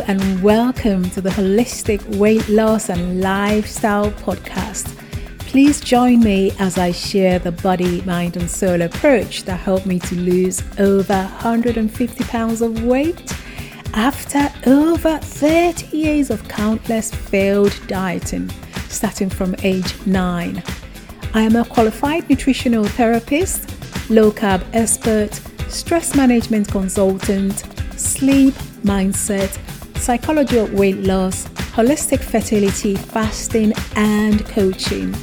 And welcome to the Holistic Weight Loss and Lifestyle Podcast. Please join me as I share the body, mind, and soul approach that helped me to lose over 150 pounds of weight after over 30 years of countless failed dieting, starting from age 9. I am a qualified nutritional therapist, low carb expert, stress management consultant, sleep mindset, psychology of weight loss, holistic fertility, fasting, and coaching.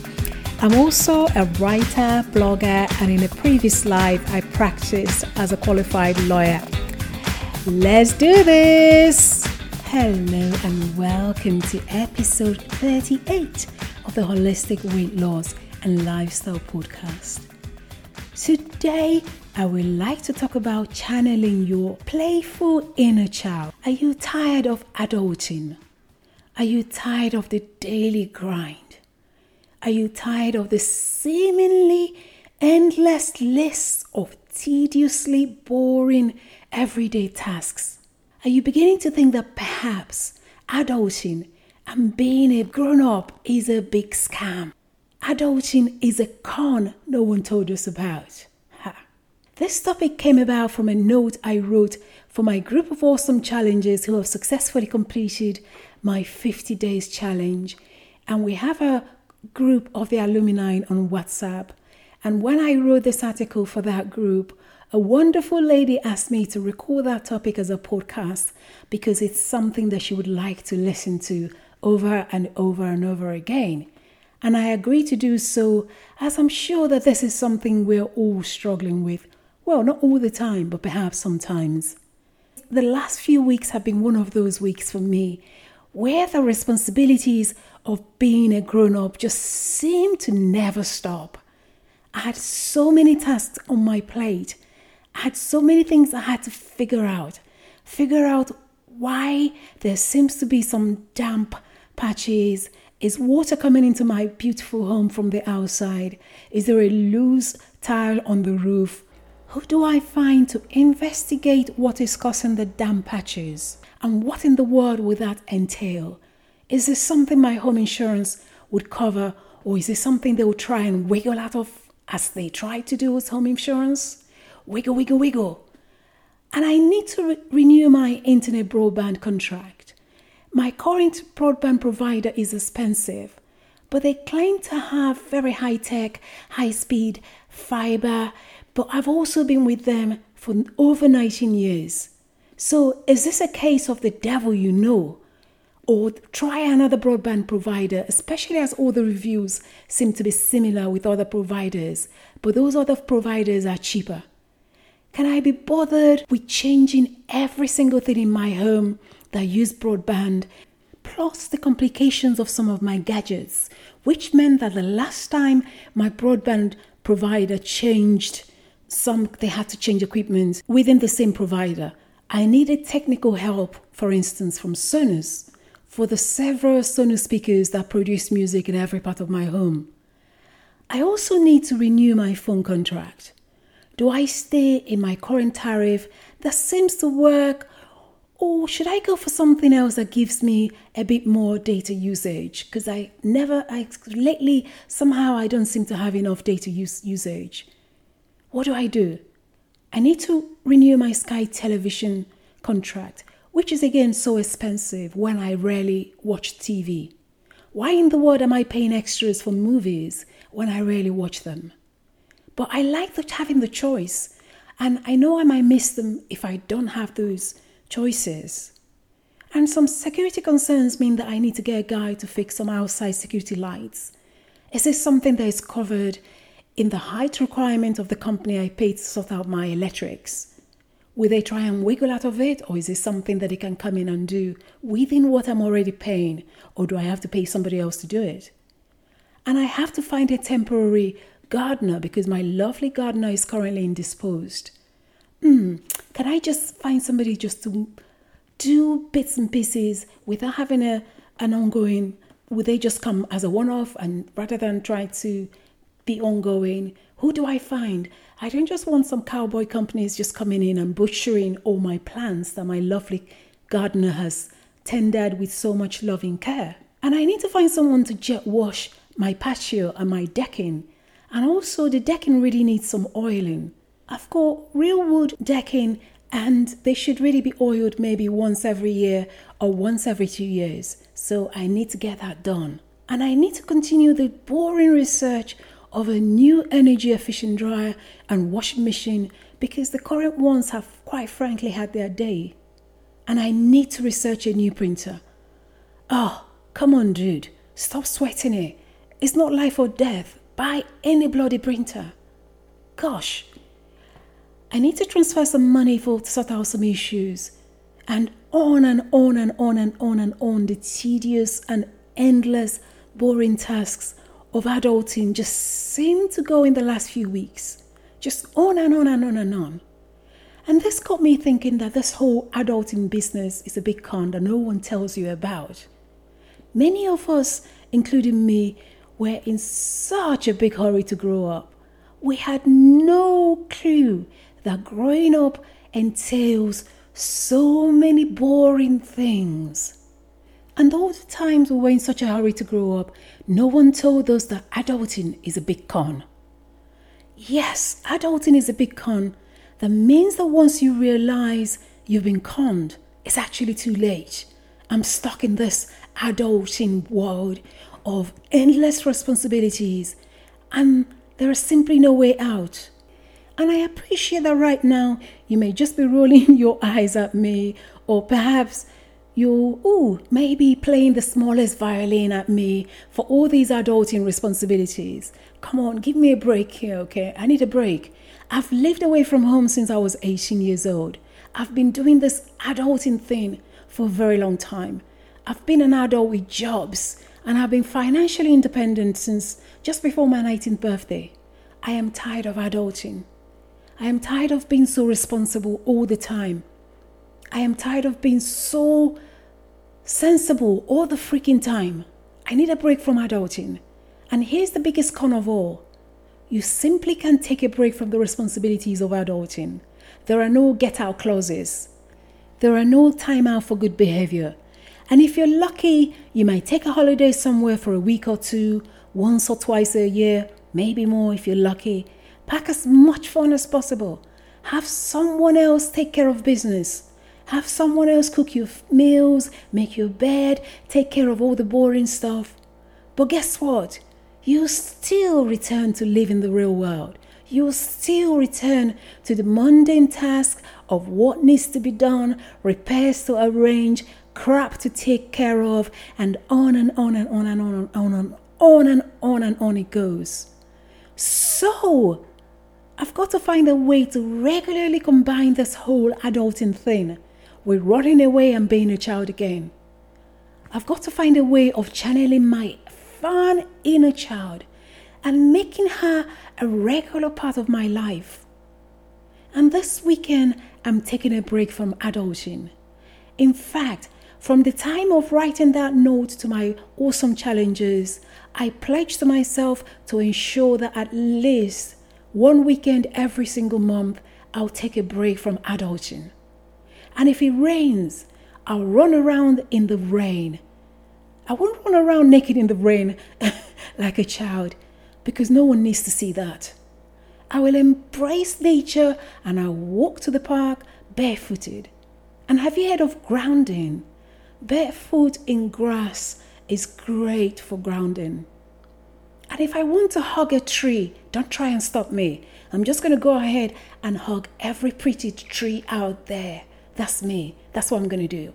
I'm also a writer, blogger, and in a previous life, I practiced as a qualified lawyer. Let's do this! Hello, and welcome to episode 38 of the Holistic Weight Loss and Lifestyle Podcast. Today, I would like to talk about channeling your playful inner child. Are you tired of adulting? Are you tired of the daily grind? Are you tired of the seemingly endless list of tediously boring everyday tasks? Are you beginning to think that perhaps adulting and being a grown up is a big scam? Adulting is a con no one told us about. This topic came about from a note I wrote for my group of awesome challengers who have successfully completed my 50 days challenge. And we have a group of the alumni on WhatsApp. And when I wrote this article for that group, a wonderful lady asked me to record that topic as a podcast because it's something that she would like to listen to over and over and over again. And I agreed to do so as I'm sure that this is something we're all struggling with well, not all the time, but perhaps sometimes. The last few weeks have been one of those weeks for me where the responsibilities of being a grown up just seem to never stop. I had so many tasks on my plate. I had so many things I had to figure out. Figure out why there seems to be some damp patches. Is water coming into my beautiful home from the outside? Is there a loose tile on the roof? Who do I find to investigate what is causing the damp patches? And what in the world would that entail? Is this something my home insurance would cover, or is this something they will try and wiggle out of as they try to do with home insurance? Wiggle, wiggle, wiggle. And I need to re- renew my internet broadband contract. My current broadband provider is expensive, but they claim to have very high tech, high speed fiber but I've also been with them for over 19 years. So, is this a case of the devil you know? Or try another broadband provider, especially as all the reviews seem to be similar with other providers, but those other providers are cheaper. Can I be bothered with changing every single thing in my home that use broadband, plus the complications of some of my gadgets, which meant that the last time my broadband provider changed some they had to change equipment within the same provider. I needed technical help, for instance, from Sonos for the several Sonos speakers that produce music in every part of my home. I also need to renew my phone contract. Do I stay in my current tariff that seems to work, or should I go for something else that gives me a bit more data usage? Because I never, I lately somehow I don't seem to have enough data use, usage. What do I do? I need to renew my Sky television contract, which is again so expensive when I rarely watch TV. Why in the world am I paying extras for movies when I rarely watch them? But I like having the choice, and I know I might miss them if I don't have those choices. And some security concerns mean that I need to get a guy to fix some outside security lights. Is this something that is covered in the height requirement of the company I paid to sort out my electrics? Will they try and wiggle out of it, or is it something that they can come in and do within what I'm already paying, or do I have to pay somebody else to do it? And I have to find a temporary gardener because my lovely gardener is currently indisposed. Hmm, can I just find somebody just to do bits and pieces without having a an ongoing? Would they just come as a one-off and rather than try to be ongoing. Who do I find? I don't just want some cowboy companies just coming in and butchering all my plants that my lovely gardener has tended with so much loving care. And I need to find someone to jet wash my patio and my decking. And also, the decking really needs some oiling. I've got real wood decking, and they should really be oiled maybe once every year or once every two years. So I need to get that done. And I need to continue the boring research of a new energy efficient dryer and washing machine because the current ones have quite frankly had their day. And I need to research a new printer. Oh, come on, dude. Stop sweating it. It's not life or death. Buy any bloody printer. Gosh. I need to transfer some money for to sort out some issues. And on and on and on and on and on the tedious and endless boring tasks of adulting just seemed to go in the last few weeks. Just on and on and on and on. And this got me thinking that this whole adulting business is a big con that no one tells you about. Many of us, including me, were in such a big hurry to grow up. We had no clue that growing up entails so many boring things. And all the times we were in such a hurry to grow up, no one told us that adulting is a big con. Yes, adulting is a big con. That means that once you realize you've been conned, it's actually too late. I'm stuck in this adulting world of endless responsibilities, and there is simply no way out. And I appreciate that right now you may just be rolling your eyes at me, or perhaps you, ooh, maybe playing the smallest violin at me for all these adulting responsibilities. Come on, give me a break here, okay? I need a break. I've lived away from home since I was 18 years old. I've been doing this adulting thing for a very long time. I've been an adult with jobs and I've been financially independent since just before my 19th birthday. I am tired of adulting. I am tired of being so responsible all the time. I am tired of being so sensible all the freaking time. I need a break from adulting. And here's the biggest con of all you simply can't take a break from the responsibilities of adulting. There are no get out clauses, there are no time out for good behavior. And if you're lucky, you might take a holiday somewhere for a week or two, once or twice a year, maybe more if you're lucky. Pack as much fun as possible. Have someone else take care of business. Have someone else cook your meals, make your bed, take care of all the boring stuff. But guess what? You still return to live in the real world. You still return to the mundane task of what needs to be done, repairs to arrange, crap to take care of, and on and on and on and on and on and on and on and on it goes. So, I've got to find a way to regularly combine this whole adulting thing with running away and being a child again. I've got to find a way of channeling my fun inner child and making her a regular part of my life. And this weekend, I'm taking a break from adulting. In fact, from the time of writing that note to my awesome challenges, I pledged to myself to ensure that at least one weekend every single month, I'll take a break from adulting. And if it rains, I'll run around in the rain. I won't run around naked in the rain like a child because no one needs to see that. I will embrace nature and I'll walk to the park barefooted. And have you heard of grounding? Barefoot in grass is great for grounding. And if I want to hug a tree, don't try and stop me. I'm just going to go ahead and hug every pretty tree out there. That's me. That's what I'm going to do.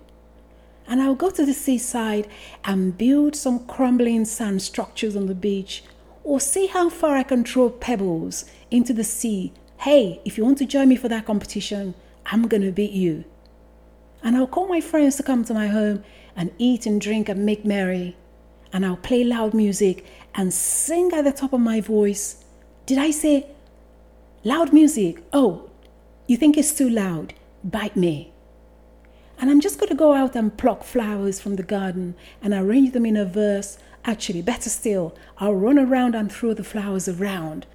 And I'll go to the seaside and build some crumbling sand structures on the beach or see how far I can throw pebbles into the sea. Hey, if you want to join me for that competition, I'm going to beat you. And I'll call my friends to come to my home and eat and drink and make merry. And I'll play loud music and sing at the top of my voice. Did I say loud music? Oh, you think it's too loud? Bite me. And I'm just going to go out and pluck flowers from the garden and arrange them in a verse. Actually, better still, I'll run around and throw the flowers around.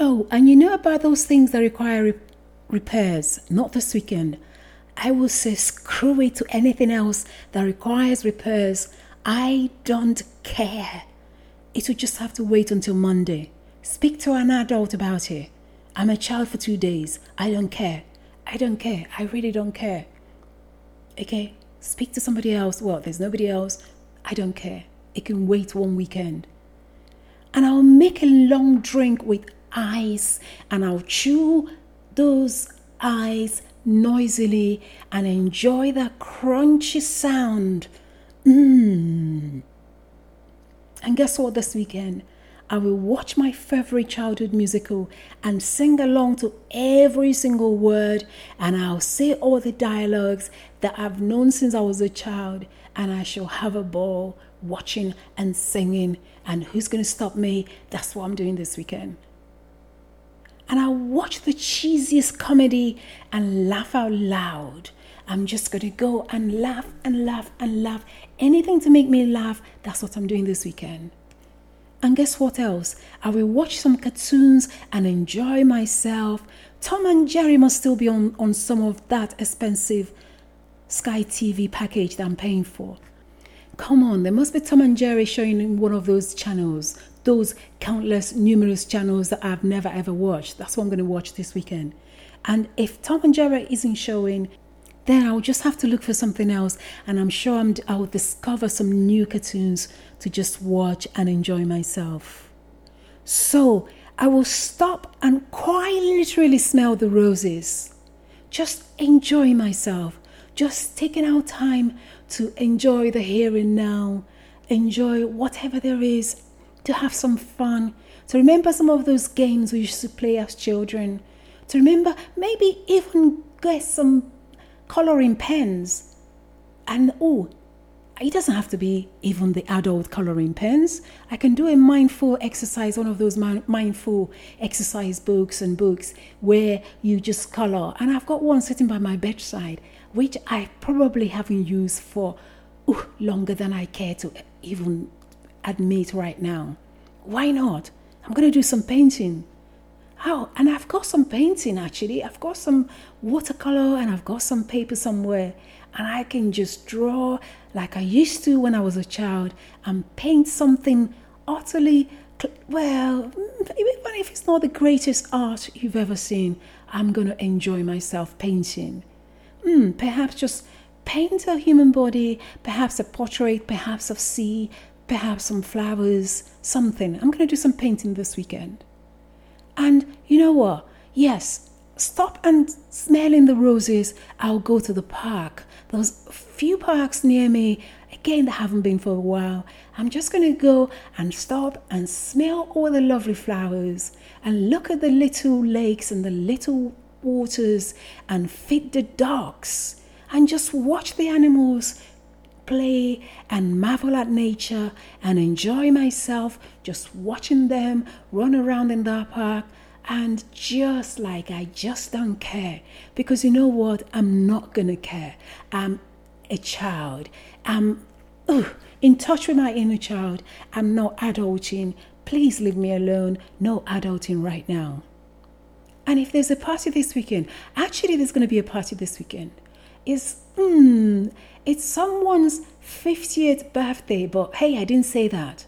Oh, and you know about those things that require re- repairs? Not this weekend. I will say screw it to anything else that requires repairs. I don't care. It will just have to wait until Monday. Speak to an adult about it. I'm a child for two days. I don't care. I don't care. I really don't care. Okay? Speak to somebody else. Well, there's nobody else. I don't care. It can wait one weekend. And I'll make a long drink with ice and I'll chew those ice noisily and enjoy that crunchy sound. Mmm. And guess what this weekend? I will watch my favorite childhood musical and sing along to every single word, and I'll say all the dialogues that I've known since I was a child, and I shall have a ball watching and singing. And who's going to stop me? That's what I'm doing this weekend. And I'll watch the cheesiest comedy and laugh out loud. I'm just going to go and laugh and laugh and laugh. Anything to make me laugh, that's what I'm doing this weekend. And guess what else? I will watch some cartoons and enjoy myself. Tom and Jerry must still be on, on some of that expensive Sky TV package that I'm paying for. Come on, there must be Tom and Jerry showing in one of those channels, those countless, numerous channels that I've never ever watched. That's what I'm going to watch this weekend. And if Tom and Jerry isn't showing, then I'll just have to look for something else. And I'm sure I'm, I'll discover some new cartoons to just watch and enjoy myself. So I will stop and quite literally smell the roses. Just enjoy myself. Just taking out time to enjoy the here and now, enjoy whatever there is, to have some fun, to remember some of those games we used to play as children, to remember maybe even get some coloring pens. And oh, it doesn't have to be even the adult coloring pens. I can do a mindful exercise, one of those mindful exercise books and books where you just color. And I've got one sitting by my bedside, which I probably haven't used for ooh, longer than I care to even admit right now. Why not? I'm going to do some painting. Oh, and I've got some painting actually. I've got some watercolor and I've got some paper somewhere. And I can just draw like I used to when I was a child and paint something utterly, well, even if it's not the greatest art you've ever seen, I'm going to enjoy myself painting. Mm, perhaps just paint a human body, perhaps a portrait, perhaps of sea, perhaps some flowers, something. I'm going to do some painting this weekend. And you know what? Yes, stop and smelling the roses. I'll go to the park. There's few parks near me, again, that haven't been for a while. I'm just going to go and stop and smell all the lovely flowers and look at the little lakes and the little waters and feed the dogs and just watch the animals play and marvel at nature and enjoy myself just watching them run around in the park and just like I just don't care because you know what? I'm not gonna care. I'm a child. I'm ugh, in touch with my inner child. I'm not adulting. Please leave me alone. No adulting right now. And if there's a party this weekend actually there's gonna be a party this weekend. Is hmm it's someone's 50th birthday, but hey, I didn't say that.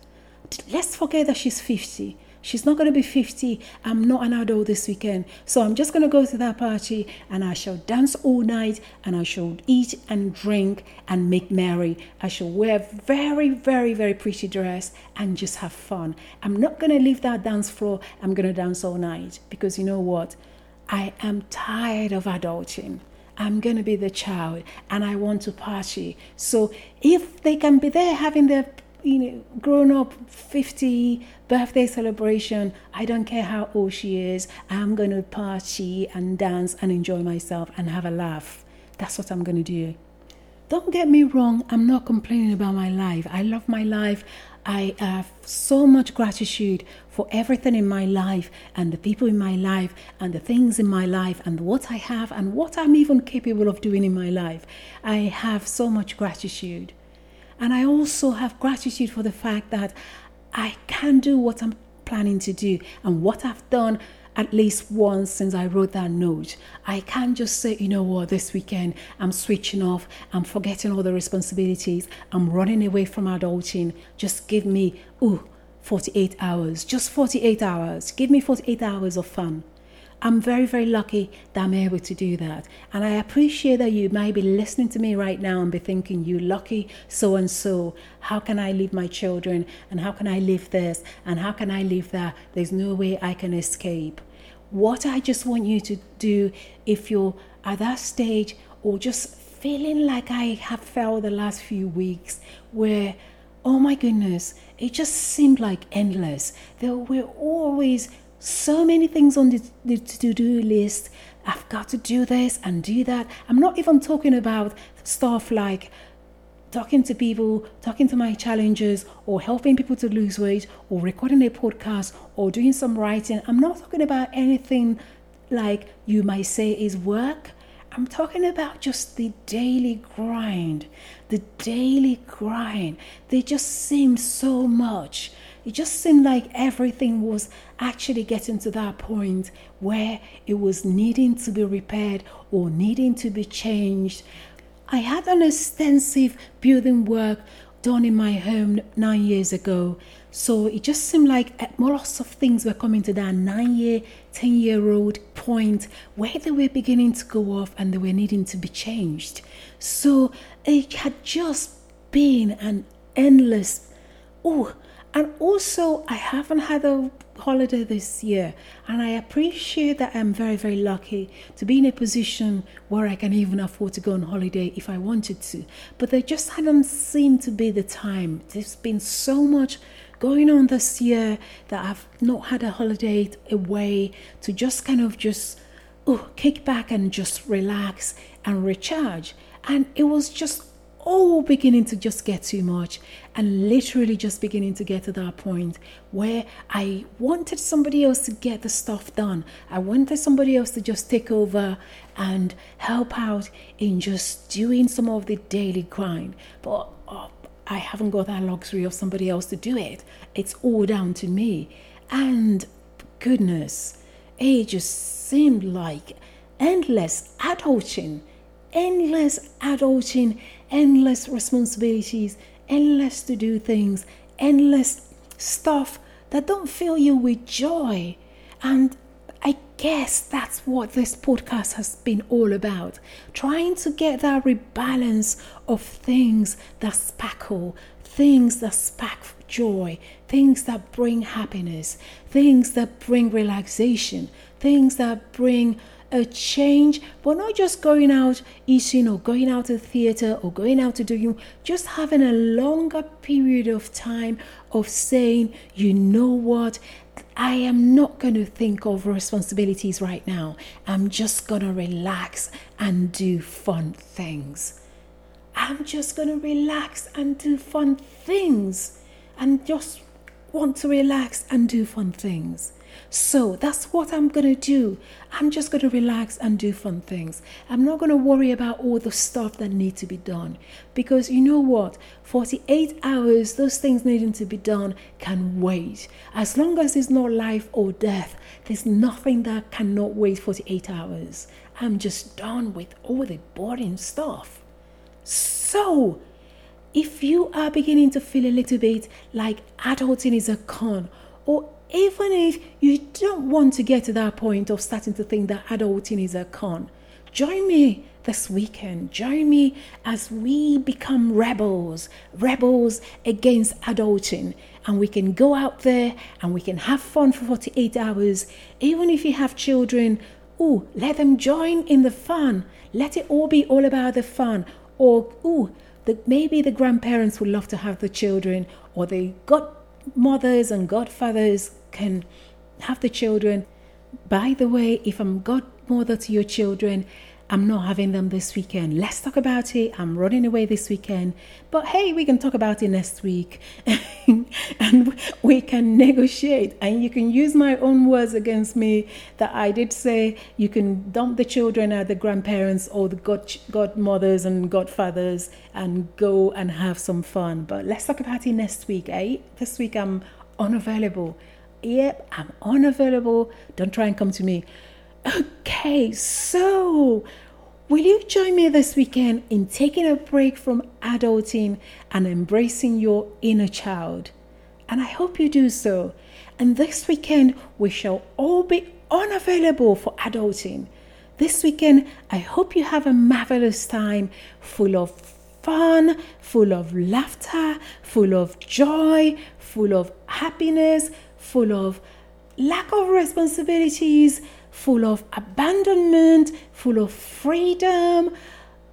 Let's forget that she's 50. She's not going to be 50. I'm not an adult this weekend. So I'm just going to go to that party and I shall dance all night and I shall eat and drink and make merry. I shall wear very, very, very pretty dress and just have fun. I'm not going to leave that dance floor. I'm going to dance all night because you know what? I am tired of adulting. I'm going to be the child and I want to party. So if they can be there having their you know grown up 50 birthday celebration, I don't care how old she is, I'm going to party and dance and enjoy myself and have a laugh. That's what I'm going to do. Don't get me wrong, I'm not complaining about my life. I love my life. I have so much gratitude for everything in my life and the people in my life and the things in my life and what I have and what I'm even capable of doing in my life. I have so much gratitude. And I also have gratitude for the fact that I can do what I'm planning to do and what I've done at least once since I wrote that note. I can't just say, you know what, this weekend I'm switching off, I'm forgetting all the responsibilities, I'm running away from adulting. Just give me, ooh, 48 hours, just 48 hours. Give me 48 hours of fun. I'm very, very lucky that I'm able to do that. And I appreciate that you might be listening to me right now and be thinking, you lucky so and so. How can I leave my children? And how can I leave this? And how can I leave that? There's no way I can escape. What I just want you to do if you're at that stage or just feeling like I have felt the last few weeks where oh my goodness, it just seemed like endless. There were always so many things on the, to do list. I've got to do this and do that. I'm not even talking about stuff like talking to people, talking to my challengers, or helping people to lose weight, or recording a podcast, or doing some writing. I'm not talking about anything like you might say is work. I'm talking about just the daily grind, the daily grind. They just seem so much. It just seemed like everything was actually getting to that point where it was needing to be repaired or needing to be changed. I had an extensive building work done in my home nine years ago. So it just seemed like uh, lots of things were coming to that nine year, 10 year old point where they were beginning to go off and they were needing to be changed. So it had just been an endless, oh, and also, I haven't had a holiday this year, and I appreciate that I'm very, very lucky to be in a position where I can even afford to go on holiday if I wanted to. But there just hadn't seemed to be the time. There's been so much going on this year that I've not had a holiday away to just kind of just oh, kick back and just relax and recharge. And it was just all beginning to just get too much and literally just beginning to get to that point where I wanted somebody else to get the stuff done. I wanted somebody else to just take over and help out in just doing some of the daily grind. But uh, I haven't got that luxury of somebody else to do it. It's all down to me. And goodness, it just seemed like endless adulting endless adulting, endless responsibilities, endless to do things, endless stuff that don't fill you with joy. And I guess that's what this podcast has been all about. Trying to get that rebalance of things that sparkle, things that spark joy, things that bring happiness, things that bring relaxation, things that bring a change, but not just going out eating or going out to the theater or going out to do you, just having a longer period of time of saying, you know what, I am not going to think of responsibilities right now. I'm just going to relax and do fun things. I'm just going to relax and do fun things and just want to relax and do fun things. So that's what I'm going to do. I'm just going to relax and do fun things. I'm not going to worry about all the stuff that need to be done because you know what? 48 hours, those things needing to be done can wait. As long as it's not life or death, there's nothing that cannot wait 48 hours. I'm just done with all the boring stuff. So, if you are beginning to feel a little bit like adulting is a con or even if you don't want to get to that point of starting to think that adulting is a con, join me this weekend. Join me as we become rebels, rebels against adulting. And we can go out there and we can have fun for 48 hours. Even if you have children, oh, let them join in the fun. Let it all be all about the fun. Or, oh, the, maybe the grandparents would love to have the children, or they got mothers and godfathers can have the children. By the way, if I'm godmother to your children, I'm not having them this weekend. Let's talk about it. I'm running away this weekend. But hey, we can talk about it next week and we can negotiate. And you can use my own words against me that I did say you can dump the children at the grandparents or the god- godmothers and godfathers and go and have some fun. But let's talk about it next week, eh? This week I'm unavailable. Yep, I'm unavailable. Don't try and come to me. Okay, so will you join me this weekend in taking a break from adulting and embracing your inner child? And I hope you do so. And this weekend, we shall all be unavailable for adulting. This weekend, I hope you have a marvelous time full of fun, full of laughter, full of joy, full of happiness, full of lack of responsibilities, full of abandonment, full of freedom.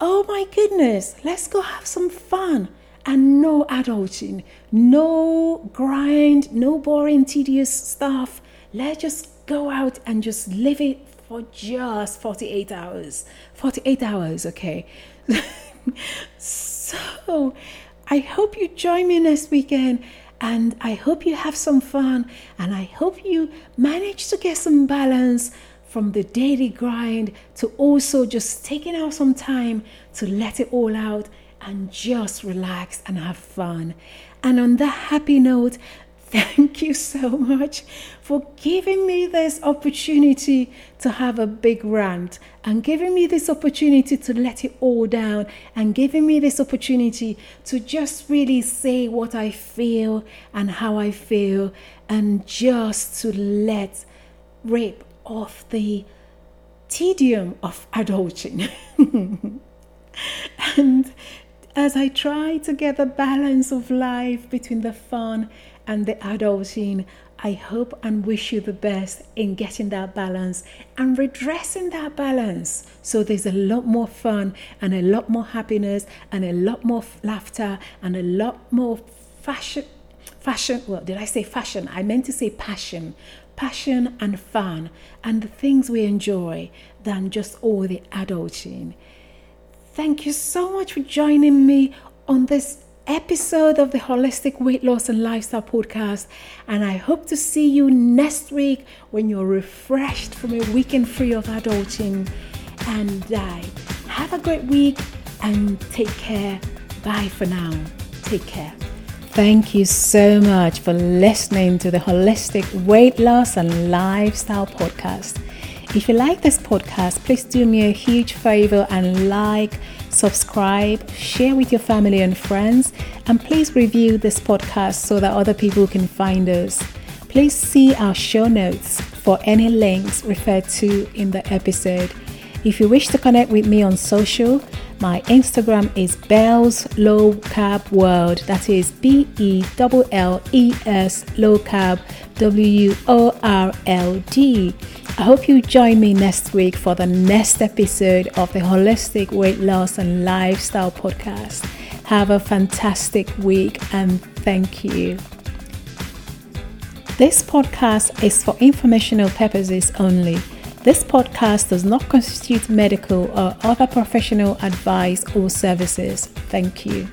Oh my goodness, let's go have some fun and no adulting, no grind, no boring, tedious stuff. Let's just go out and just live it for just 48 hours. 48 hours, okay? so I hope you join me next weekend and I hope you have some fun and I hope you manage to get some balance from the daily grind to also just taking out some time to let it all out and just relax and have fun. And on that happy note, Thank you so much for giving me this opportunity to have a big rant and giving me this opportunity to let it all down and giving me this opportunity to just really say what I feel and how I feel and just to let rip off the tedium of adulting. and as I try to get the balance of life between the fun and the adulting. I hope and wish you the best in getting that balance and redressing that balance. So there's a lot more fun and a lot more happiness and a lot more laughter and a lot more fashion. Fashion, well, did I say fashion? I meant to say passion. Passion and fun and the things we enjoy than just all the adulting. Thank you so much for joining me on this episode of the Holistic Weight Loss and Lifestyle Podcast. And I hope to see you next week when you're refreshed from a weekend free of adulting. And uh, have a great week and take care. Bye for now. Take care. Thank you so much for listening to the Holistic Weight Loss and Lifestyle Podcast. If you like this podcast, please do me a huge favor and like, subscribe, share with your family and friends, and please review this podcast so that other people can find us. Please see our show notes for any links referred to in the episode. If you wish to connect with me on social, my Instagram is Belles Low Carb World. That is B E L L E S Low Carb W O R L D. I hope you join me next week for the next episode of the Holistic Weight Loss and Lifestyle Podcast. Have a fantastic week and thank you. This podcast is for informational purposes only. This podcast does not constitute medical or other professional advice or services. Thank you.